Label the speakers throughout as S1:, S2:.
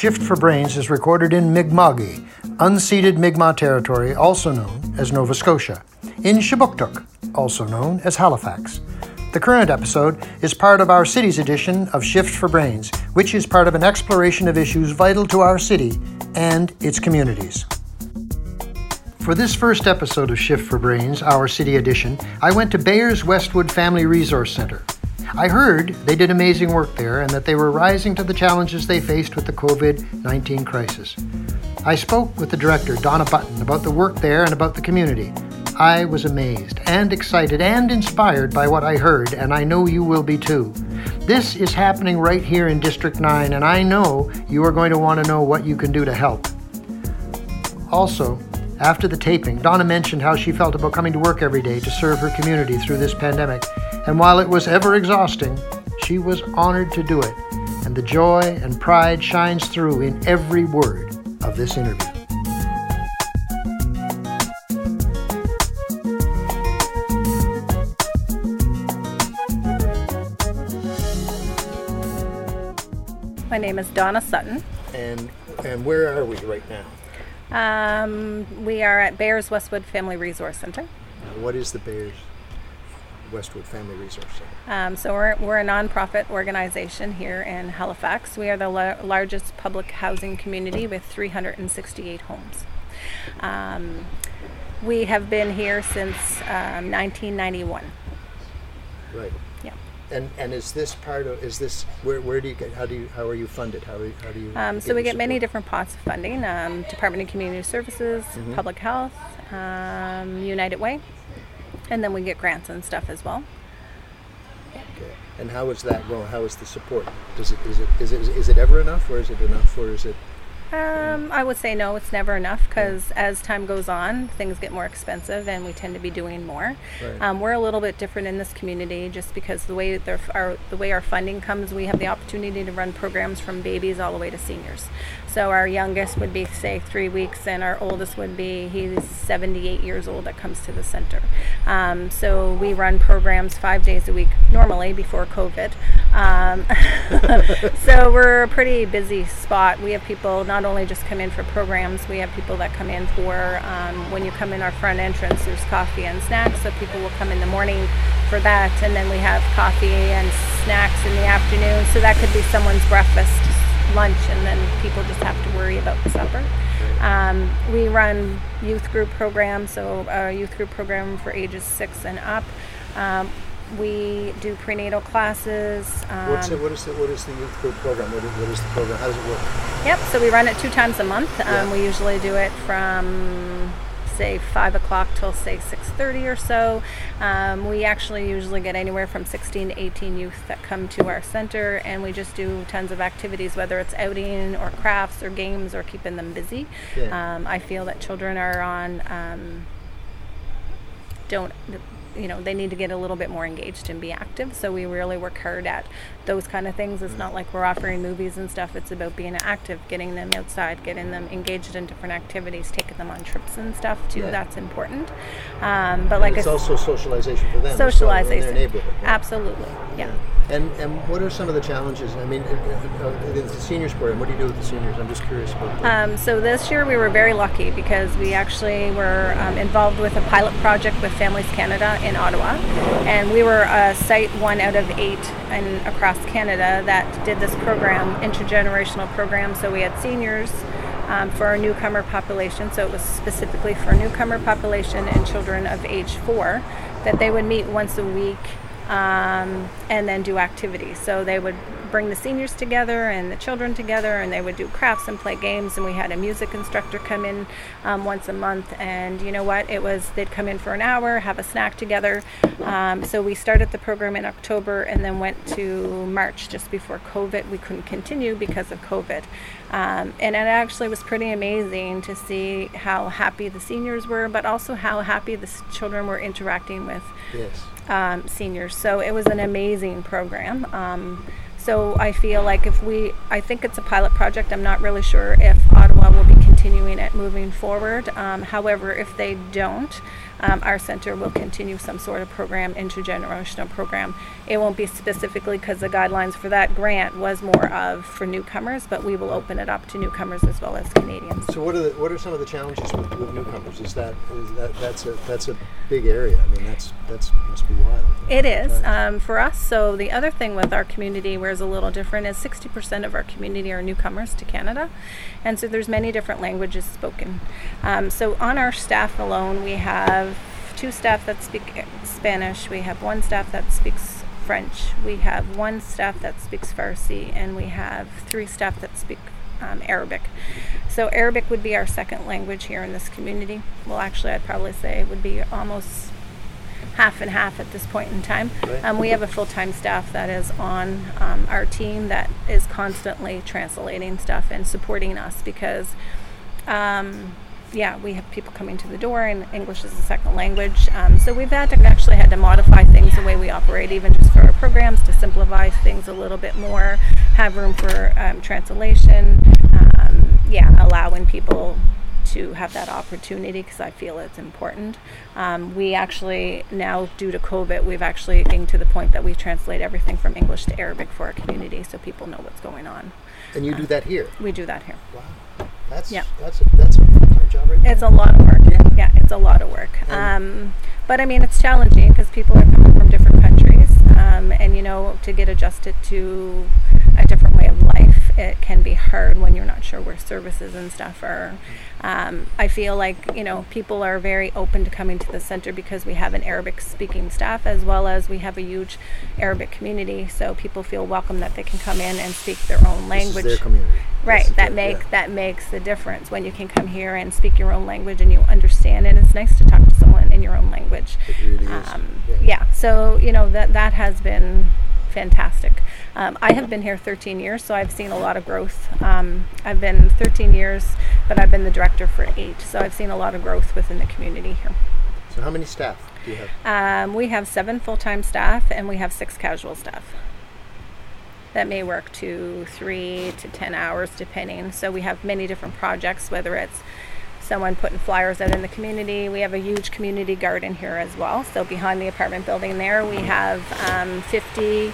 S1: Shift for Brains is recorded in Mi'kma'ki, unceded Mi'kmaq territory, also known as Nova Scotia, in Kjipuktuk, also known as Halifax. The current episode is part of our city's edition of Shift for Brains, which is part of an exploration of issues vital to our city and its communities. For this first episode of Shift for Brains, our city edition, I went to Bayers Westwood Family Resource Center. I heard they did amazing work there and that they were rising to the challenges they faced with the COVID 19 crisis. I spoke with the director, Donna Button, about the work there and about the community. I was amazed and excited and inspired by what I heard, and I know you will be too. This is happening right here in District 9, and I know you are going to want to know what you can do to help. Also, after the taping, Donna mentioned how she felt about coming to work every day to serve her community through this pandemic and while it was ever exhausting, she was honored to do it, and the joy and pride shines through in every word of this interview.
S2: My name is Donna Sutton.
S1: And and where are we right now?
S2: Um, we are at Bayers Westwood Family Resource Center.
S1: what is the Bayers Westwood Family Resource Center?
S2: Um, so we're, we're a nonprofit organization here in Halifax. We are the la- largest public housing community with 368 homes. Um, we have been here since um, 1991.
S1: Right. And and is this part of is this where, where do you get how do you how are you funded how, are how do you
S2: Um, so we get many different pots of funding um, Department of Community Services,
S1: Mm-hmm.
S2: Public Health, um, United Way, and then we get grants and stuff as well.
S1: Okay. And how is that going? How is the support? Does it is it is it is it ever enough, or is it enough, or is it?
S2: Um, I would say no, it's never enough because as time goes on, things get more expensive and we tend to be doing more.
S1: Right.
S2: Um, we're a little bit different in this community just because the way our the way our funding comes, we have the opportunity to run programs from babies all the way to seniors. So our youngest would be say three weeks, and our oldest would be he's 78 years old that comes to the center. Um, so we run programs five days a week normally before COVID. Um, so we're a pretty busy spot. We have people not only just come in for programs, we have people that come in for um, when you come in our front entrance, there's coffee and snacks. So people will come in the morning for that, and then we have coffee and snacks in the afternoon. So that could be someone's breakfast, lunch, and then people just have to worry about the supper. Um, we run youth group programs, so a youth group program for ages six and up. Um, we do prenatal classes. Um,
S1: What's it? What is the what is the youth group program? What is, what is the program? How does it work?
S2: Yep. So we run it two times a month. Um,
S1: Yeah.
S2: We usually do it from say five o'clock till say six thirty or so. Um, we actually usually get anywhere from sixteen to eighteen youth that come to our center, and we just do tons of activities, whether it's outing or crafts or games or keeping them busy.
S1: Yeah.
S2: Um, I feel that children are on. Um, don't you know they need to get a little bit more engaged and be active so we really work hard at those kind of things it's not like we're offering movies and stuff it's about being active getting them outside getting them engaged in different activities taking them on trips and stuff too
S1: Yeah.
S2: that's important um, but like
S1: it's
S2: s-
S1: also socialization for them. as well, in
S2: socialization
S1: their neighborhood. right?
S2: absolutely yeah
S1: And and what are some of the challenges? I mean, uh, uh, the seniors program. What do you do with the seniors? I'm just curious about. that.
S2: Um, so this year we were very lucky because we actually were um, involved with a pilot project with Families Canada in Ottawa, and we were a site one out of eight and across Canada that did this program, intergenerational program. So we had seniors. Um, for our newcomer population, so it was specifically for newcomer population and children of age four, that they would meet once a week um, and then do activities. So they would bring the seniors together and the children together, and they would do crafts and play games. And we had a music instructor come in um, once a month, and you know what? It was they'd come in for an hour, have a snack together. Um, so we started the program in October, and then went to March just before COVID. We couldn't continue because of COVID, um, and it actually was pretty amazing to see how happy the seniors were, but also how happy the s- children were interacting with
S1: yes.
S2: um, seniors. So it was an amazing program. Um, so I feel like if we, I think it's a pilot project. I'm not really sure if Ottawa will be continuing it moving forward. Um, however, if they don't, um, our center will continue some sort of program, intergenerational program. It won't be specifically because the guidelines for that grant was more of for newcomers, but we will open it up to newcomers as well as Canadians.
S3: So what are the, what are some of the challenges with, with newcomers? Is that is that that's a that's a big area. I mean that's that's must be wild.
S2: It is um, for us. So the other thing with our community, where it's a little different, is 60% of our community are newcomers to Canada, and so there's many different languages spoken. Um, so on our staff alone, we have two staff that speak Spanish. We have one staff that speaks French. We have one staff that speaks Farsi, and we have three staff that speak um, Arabic. So Arabic would be our second language here in this community. Well, actually, I'd probably say it would be almost half and half at this point in time.
S3: Right.
S2: Um, we have a full-time staff that is on um, our team that is constantly translating stuff and supporting us because, um, yeah, we have people coming to the door and English is a second language. Um, so we've had to actually had to modify things the way we operate, even just for our programs, to simplify things a little bit more, have room for um, translation. Um, yeah, allowing people to have that opportunity because I feel it's important. Um, we actually now, due to COVID, we've actually getting to the point that we translate everything from English to Arabic for our community, so people know what's going on.
S3: And you do that here.
S2: We do that here.
S3: Wow. That's
S2: Yeah.
S3: that's a that's a job right there.
S2: It's a lot of work. Yeah, it's a lot of work. Um, but I mean, it's challenging because people are coming from different countries, um, and you know, to get adjusted to a different way of life, it can be hard when you're not sure where services and stuff are. Um, I feel like you know people are very open to coming to the center because we have an Arabic-speaking staff as well as we have a huge Arabic community, so people feel welcome that they can come in and speak their own language.
S3: their community.
S2: Right, that make
S3: yeah.
S2: that makes the difference when you can come here and speak your own language and you understand it. It's nice to talk to someone in your own language.
S3: It really is.
S2: Um,
S3: Yeah.
S2: yeah, so you know that that has been fantastic. Um, I have been here 13 years, so I've seen a lot of growth. Um, I've been 13 years, but I've been the director for eight, so I've seen a lot of growth within the community here.
S3: So how many staff do you have?
S2: Um, we have seven full-time staff and we have six casual staff that may work to three to ten hours depending so we have many different projects whether it's someone putting flyers out in the community we have a huge community garden here as well so behind the apartment building there we have um, 50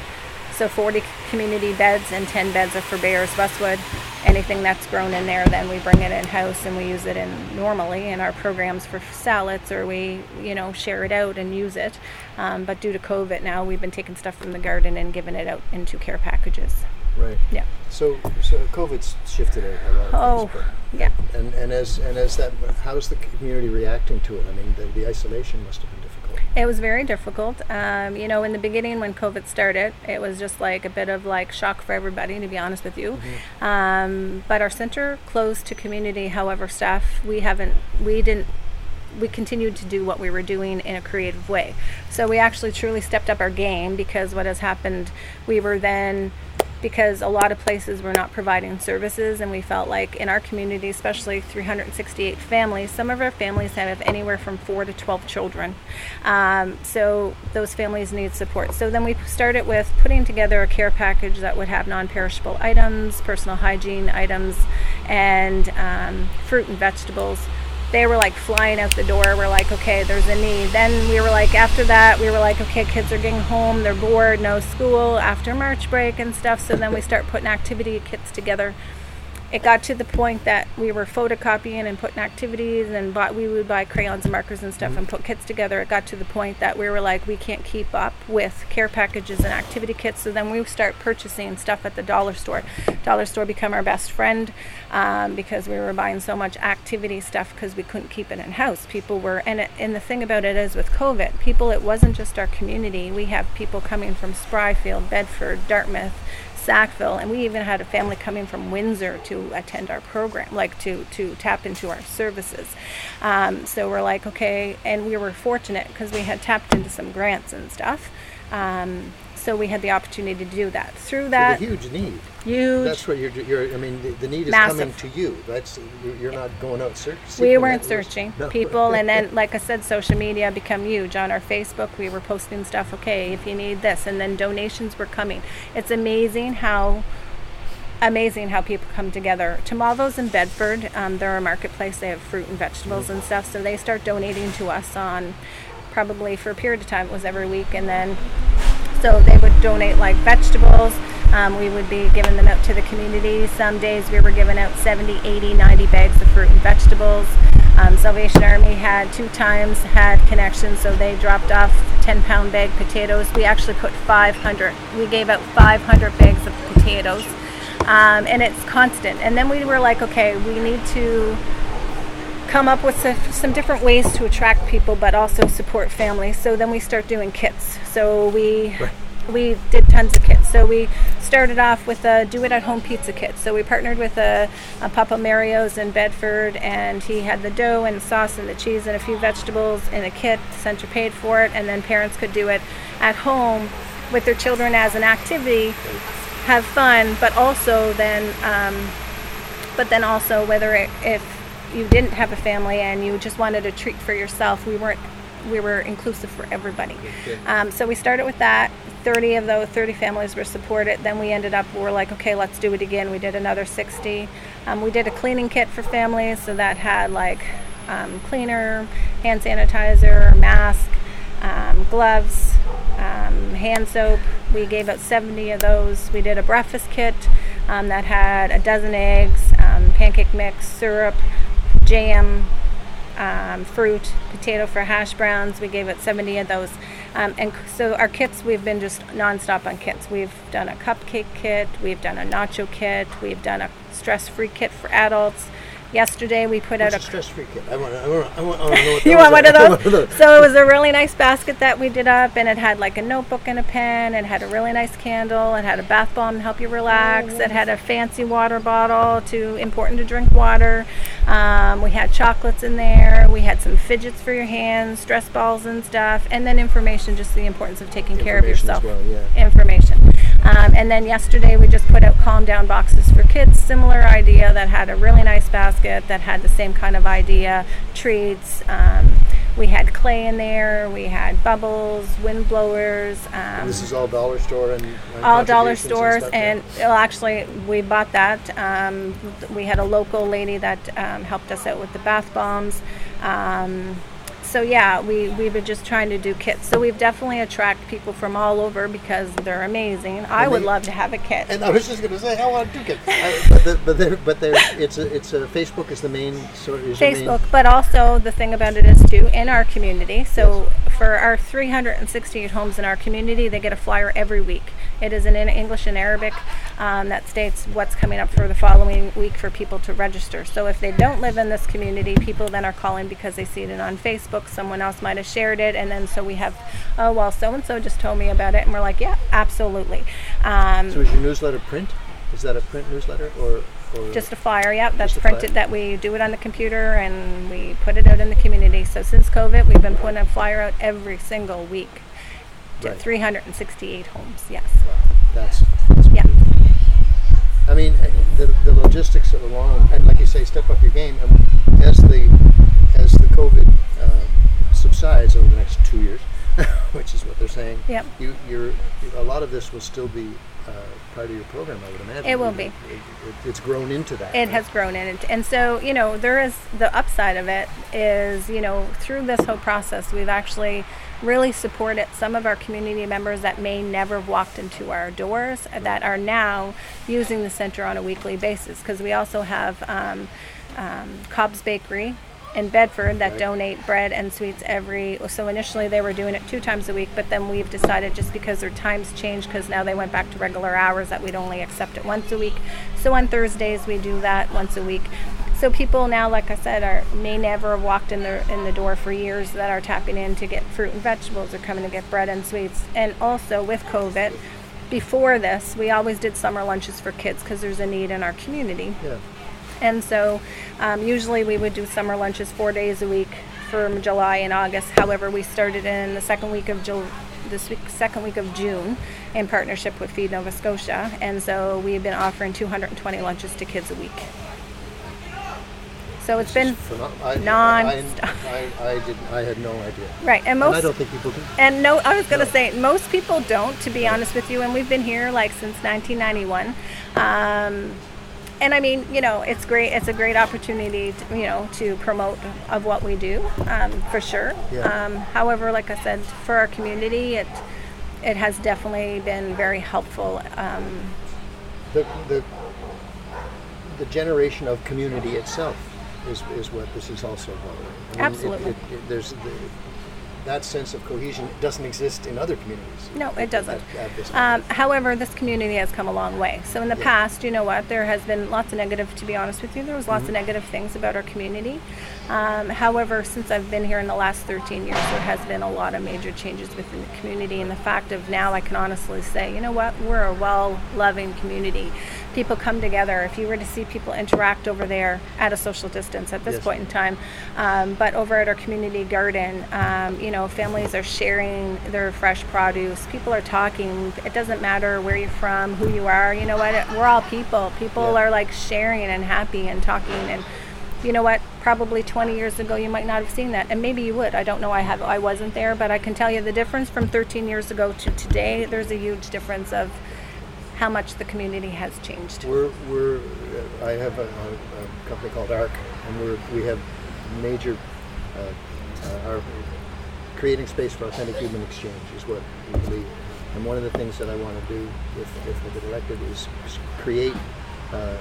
S2: so 40 community beds and 10 beds are for Bayers Westwood. Anything that's grown in there, then we bring it in house and we use it in normally in our programs for salads, or we, you know, share it out and use it. Um, but due to COVID now, we've been taking stuff from the garden and giving it out into care packages.
S3: Right.
S2: Yeah.
S3: So so COVID's shifted a, lot of
S2: Oh,
S3: things. but-
S2: yeah.
S3: And and as and as that, how's the community reacting to it? I mean, the, the isolation must have been difficult.
S2: It was very difficult. Um, you know, in the beginning when COVID started, it was just like a bit of like shock for everybody, to be honest with you. Um, but our center closed to community. However, staff we haven't we didn't we continued to do what we were doing in a creative way. So we actually truly stepped up our game because what has happened, we were then because a lot of places were not providing services and we felt like in our community especially 368 families some of our families have anywhere from 4 to 12 children. Um, so those families need support. So then we started with putting together a care package that would have non-perishable items personal hygiene items and um, fruit and vegetables they were like flying out the door. We're like, okay, there's a need. Then we were like, after that, we were like, okay, kids are getting home, they're bored, no school after March break and stuff. So then we start putting activity kits together. It got to the point that we were photocopying and putting activities, and bought, we would buy crayons and markers and stuff and put kits together. It got to the point that we were like, we can't keep up with care packages and activity kits. So then we would start purchasing stuff at the dollar store. Dollar store become our best friend um, because we were buying so much activity stuff because we couldn't keep it in house. People were, and it, and the thing about it is with COVID, people. It wasn't just our community. We have people coming from Spryfield, Bedford, Dartmouth. Sackville, and we even had a family coming from Windsor to attend our program, like to to tap into our services. Um, so we're like, okay, and we were fortunate because we had tapped into some grants and stuff. Um, so we had the opportunity to do that. Through that,
S3: With a huge need.
S2: huge.
S3: That's what you're. you're I mean, the, the need is
S2: Massive.
S3: coming to you. That's you're- not going out searching.
S2: we weren't searching people and then like i said social media become huge on our facebook we were posting stuff okay if you need this and then donations were coming it's amazing how amazing how people come together. Tomalvo's in Bedford. Um, they're a marketplace. They have fruit and vegetables and stuff. So they start donating to us on probably for a period of time. It was every week, and then so they would donate like vegetables. Um, we would be giving them out to the community. Some days we were giving out 70, 80, 90 bags of fruit and vegetables. Um, Salvation Army had two times had connections, so they dropped off 10 pound bag potatoes. We actually put 500. We gave out 500 bags of potatoes, um, and it's constant. And then we were like, okay, we need to come up with some, some different ways to attract people, but also support families. So then we start doing kits. So we. Right we did tons of kits. So we started off with a do it at home pizza kit. So we partnered with a, a, Papa Mario's in Bedford, and he had the dough and the sauce and the cheese and a few vegetables in a kit. The center paid for it, and then parents could do it at home with their children as an activity, have fun, but also then, um, but then also whether it, if you didn't have a family and you just wanted a treat for yourself, we weren't we were inclusive for everybody. Um, so we started with that. 30 of those 30 families were supported. Then we ended up, we were like, okay, let's do it again. We did another 60. Um, we did a cleaning kit for families, so that had like um, cleaner, hand sanitizer, mask, um, gloves, um, hand soap. We gave out 70 of those. We did a breakfast kit um, that had a dozen eggs, um, pancake mix, syrup, jam, um, fruit, potato for hash browns. We gave it 70 of those. Um, and so our kits, we've been just nonstop on kits. We've done a cupcake kit, we've done a nacho kit, we've done a stress free kit for adults. Yesterday we put
S1: What's
S2: out a
S1: stress-free kit. I want to. Know what
S2: you want one
S1: are.
S2: of those? so it was a really nice basket that we did up, and it had like a notebook and a pen, and had a really nice candle, and had a bath bomb to help you relax. It had a fancy water bottle to important to drink water. Um, we had chocolates in there. We had some fidgets for your hands, stress balls and stuff, and then information, just the importance of taking care of yourself.
S1: well, yeah.
S2: Information. Um, and then yesterday we just put out calm down boxes for kids, similar idea that had a really nice basket that had the same kind of idea, treats. Um, we had clay in there. We had bubbles, wind blowers. Um,
S1: This is all dollar store and, and
S2: all dollar stores
S1: stuff,
S2: and, well actually we bought that um, we had a local lady that um, helped us out with the bath bombs um, so yeah we, we've been just trying to do kits so we've definitely attract people from all over because they're amazing i
S1: And
S2: would
S1: they-
S2: love to have a kit
S1: And I was just going to say, I want to do it. I- but the, but there, but there, it's a, it's a Facebook is the main sort. Is the main-
S2: Facebook, but also the thing about it is too in our community. So for our 368 homes in our community, they get a flyer every week. It is in English and Arabic um, that states what's coming up for the following week for people to register. So if they don't live in this community, people then are calling because they see it on Facebook. Someone else might have shared it, and then so we have, oh well, so and so just told me about it, and we're like, yeah, absolutely. Um,
S1: So is your newsletter print? Is that a print newsletter or?
S2: just a flyer, yep. That's
S1: a flyer.
S2: printed that we do it on the computer and we put it out in the community. So since COVID, we've been putting a flyer out every single week
S1: Right.
S2: 368 homes. Yes.
S1: That's, that's
S2: Yeah.
S1: I mean, uh, the, the logistics of along, and like you say, step up your game. And as the as the COVID um, subsides over the next two years, which is what they're saying,
S2: Yep.
S1: you, you're a lot of this will still be uh, part of your program. I would imagine
S2: It will be.
S1: It, it, it's grown into that.
S2: It
S1: right?
S2: has grown in it. And so, you know, there is the upside of it is, you know, through this whole process, we've actually really supported some of our community members that may never have walked into our doors that are now using the center on a weekly basis. Because we also have um, um, Cobb's Bakery in Bedford that donate bread and sweets every. So initially they were doing it two times a week, but then we've decided just because their times changed, because now they went back to regular hours, that we'd only accept it once a week. So on Thursdays we do that once a week. So people now, like I said, are may never have walked in the in the door for years that are tapping in to get fruit and vegetables or coming to get bread and sweets. And also with COVID, before this, we always did summer lunches for kids because there's a need in our community.
S1: Yeah.
S2: And so um, usually we would do summer lunches four days a week from July and August. However, we started in the second week of July. This week, second week of June, in partnership with Feed Nova Scotia, and so we've been offering 220 lunches to kids a week. So it's been
S1: I,
S2: non-stop.
S1: I, I, I didn't. I had no idea.
S2: right, and
S1: And
S2: most
S1: I don't think people do.
S2: And no, I was going to
S1: No.
S2: say most people don't, to be honest with you. And we've been here like since 1991. Um, and I mean, you know, it's great. It's a great opportunity, to, you know, to promote of what we do, um, for sure.
S1: Yeah.
S2: Um, however, like I said, for our community, it it has definitely been very helpful. Um,
S1: The, the the generation of community itself is, is what this is also about. I mean, it-
S2: Absolutely.
S1: it- it- there's the, that sense of cohesion doesn't exist in other communities.
S2: No, it doesn't.
S1: At, at
S2: Um, however, this community has come a long way. So in the
S1: Yeah.
S2: past, you know what, there has been lots of negative. To be honest with you, there was lots
S1: Mm-hmm.
S2: of negative things about our community. Um, however, since I've been here in the last 13 years, there has been a lot of major changes within the community. And the fact of now, I can honestly say, you know what, we're a well-loving community. People come together. If you were to see people interact over there at a social distance at this
S1: Yes.
S2: point in time, um, but over at our community garden, um, you know, families are sharing their fresh produce. People are talking. It doesn't matter where you're from, who you are. You know what? We're all people. People
S1: Yeah.
S2: are like sharing and happy and talking and. You know what? Probably 20 years ago, you might not have seen that, and maybe you would. I don't know. I have. I wasn't there, but I can tell you the difference from 13 years ago to today. There's a huge difference of how much the community has changed.
S1: We're, we're I have a, a, company called ARC, and we're, we have major, uh, uh, our creating space for authentic human exchange is what we believe. And one of the things that I want to do, if, if I get elected, is is create uh,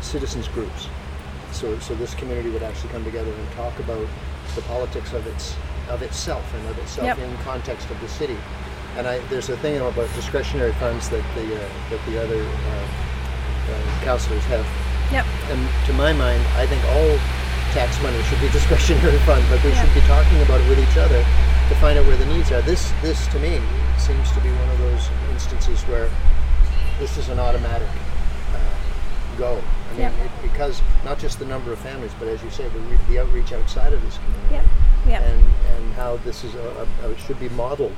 S1: citizens groups. So, so this community would actually come together and talk about the politics of its of itself and of itself
S2: Yep.
S1: in context of the city. And I, there's a thing about discretionary funds that the uh, that the other uh, uh, councillors have.
S2: Yep.
S1: And to my mind, I think all tax money should be discretionary fund, but we
S2: Yeah.
S1: should be talking about it with each other to find out where the needs are. This, this to me seems to be one of those instances where this is an automatic uh, go. I mean,
S2: Yep.
S1: it, because not just the number of families, but as you say, the, re- the outreach outside of this community,
S2: Yep. Yep.
S1: and and how this is a, a, it should be modeled.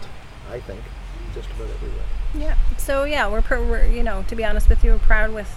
S1: I think just about everywhere.
S2: Yeah. So yeah, we're, pr- we're you know to be honest with you, we're proud with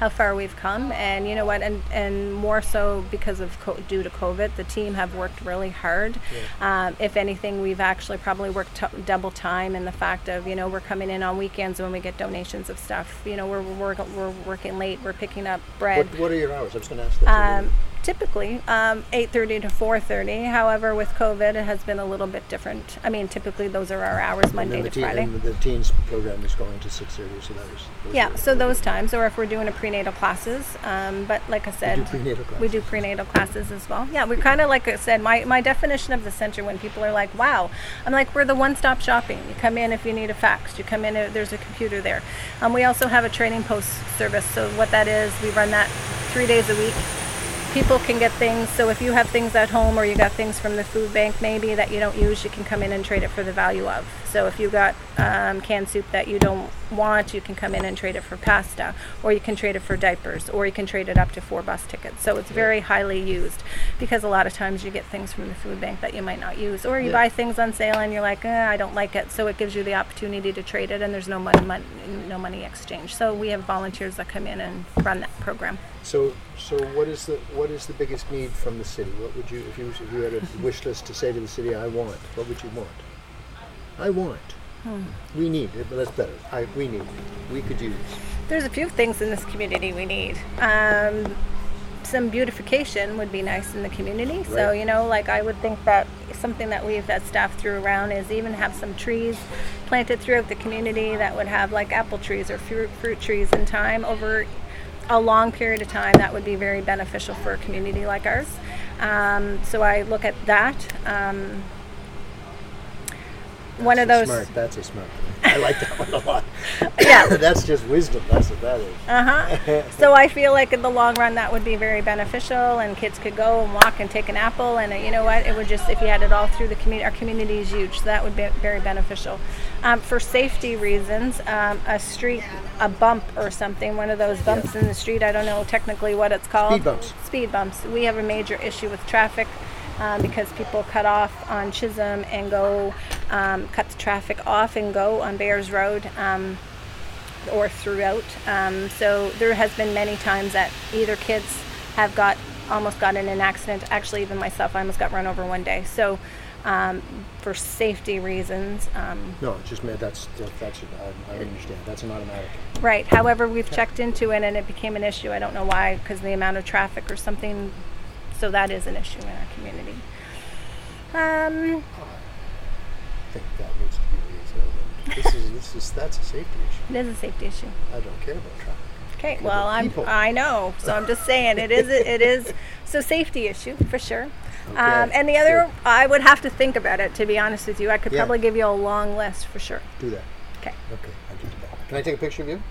S2: how far we've come, and you know what, and and more so because of co- due to COVID, the team have worked really hard. Um, if anything, we've actually probably worked t- double time in the fact of you know we're coming in on weekends when we get donations of stuff. You know we're we're, we're working late, we're picking up bread.
S1: What, what are your hours? I was going to ask that.
S2: Um, typically um, 8.30 to 4.30 however with covid it has been a little bit different. I mean typically those are our hours monday to
S1: teen,
S2: friday.
S1: the teens program is going to 6:30, so that was.
S2: yeah so those times or if we're doing a prenatal classes um, but like i said
S1: prenatal
S2: we do prenatal classes as well. Yeah we're kind of like i said my, my definition of the center when people are like wow i'm like we're the one-stop shopping. You come in if you need a fax. You come in there's a computer there. Um, we also have a training post service so what that is we run that three days a week people can get things. So if you have things at home or you got things from the food bank maybe that you don't use you can come in and trade it for the value of. So if you got um, canned soup that you don't want you can come in and trade it for pasta or you can trade it for diapers or you can trade it up to four bus tickets so it's very highly used because a lot of times you get things from the food bank that you might not use or you
S1: Yeah.
S2: buy things on sale and you're like eh, i don't like it so it gives you the opportunity to trade it and there's no money, money no money exchange so we have volunteers that come in and run that program
S1: So, so what is the what is the biggest need from the city? What would you, if you if you had a wish list to say to the city, I want? What would you want? I want.
S2: Hmm.
S1: We need. It, but that's better. I we need. We could use.
S2: There's a few things in this community we need. Um, some beautification would be nice in the community. So, you know, like I would think that something that we've, that staff threw around is even have some trees planted throughout the community that would have like apple trees or fruit, fruit trees in time over a long period of time. That would be very beneficial for a community like ours. Um, so I look at that. Um, one of those.
S1: Smart. That's a smart. One. I like that one a lot.
S2: Yeah.
S1: that's just wisdom. That's what that is.
S2: Uh-huh. so I feel like in the long run that would be very beneficial, and kids could go and walk and take an apple, and uh, you know what? It would just if you had it all through the community. Our community is huge, so that would be very beneficial. Um, for safety reasons, um, a street, a bump or something, one of those bumps in the street. I don't know technically what it's called.
S1: Speed bumps.
S2: Speed bumps. We have a major issue with traffic. Um, because people cut off on Chisholm and go, um, cut the traffic off and go on Bayers Road. Um, or throughout. Um, so there has been many times that either kids have got almost got in an accident. Actually, even myself, I almost got run over one day. So, um, for safety reasons, um,
S1: No, it's just made, that's, that- that's, I, I understand, that's an automatic.
S2: right. However, we've checked into it and it became an issue. I don't know why, because the amount of traffic or something. So that is an issue in our community. Um,
S1: I think that needs to be reexamined. This is, this is, that's a safety issue.
S2: it is a safety issue.
S1: I don't care about traffic.
S2: Okay, well, I'm,
S1: people.
S2: I know, so I'm just saying, it is, it is, so safety issue, for sure. Um,
S1: Okay,
S2: and the other. I would have to think about it, to be honest with you. I could
S1: Yeah.
S2: probably give you a long list, for sure.
S1: Do that.
S2: Okay,
S1: Okay, I'll do that. Can I take a picture of you?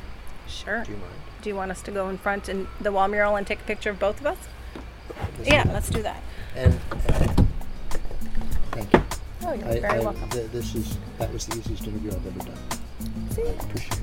S2: sure.
S1: Do you mind?
S2: Do you want us to go in front and the wall mural and take a picture of both of us?
S1: This
S2: Yeah,
S1: is-
S2: let's do that.
S1: And, uh, thank you.
S2: Oh, you're
S1: I,
S2: very
S1: I,
S2: welcome.
S1: th- this is, that was the easiest interview I've ever done.
S2: See?
S1: I appreciate it.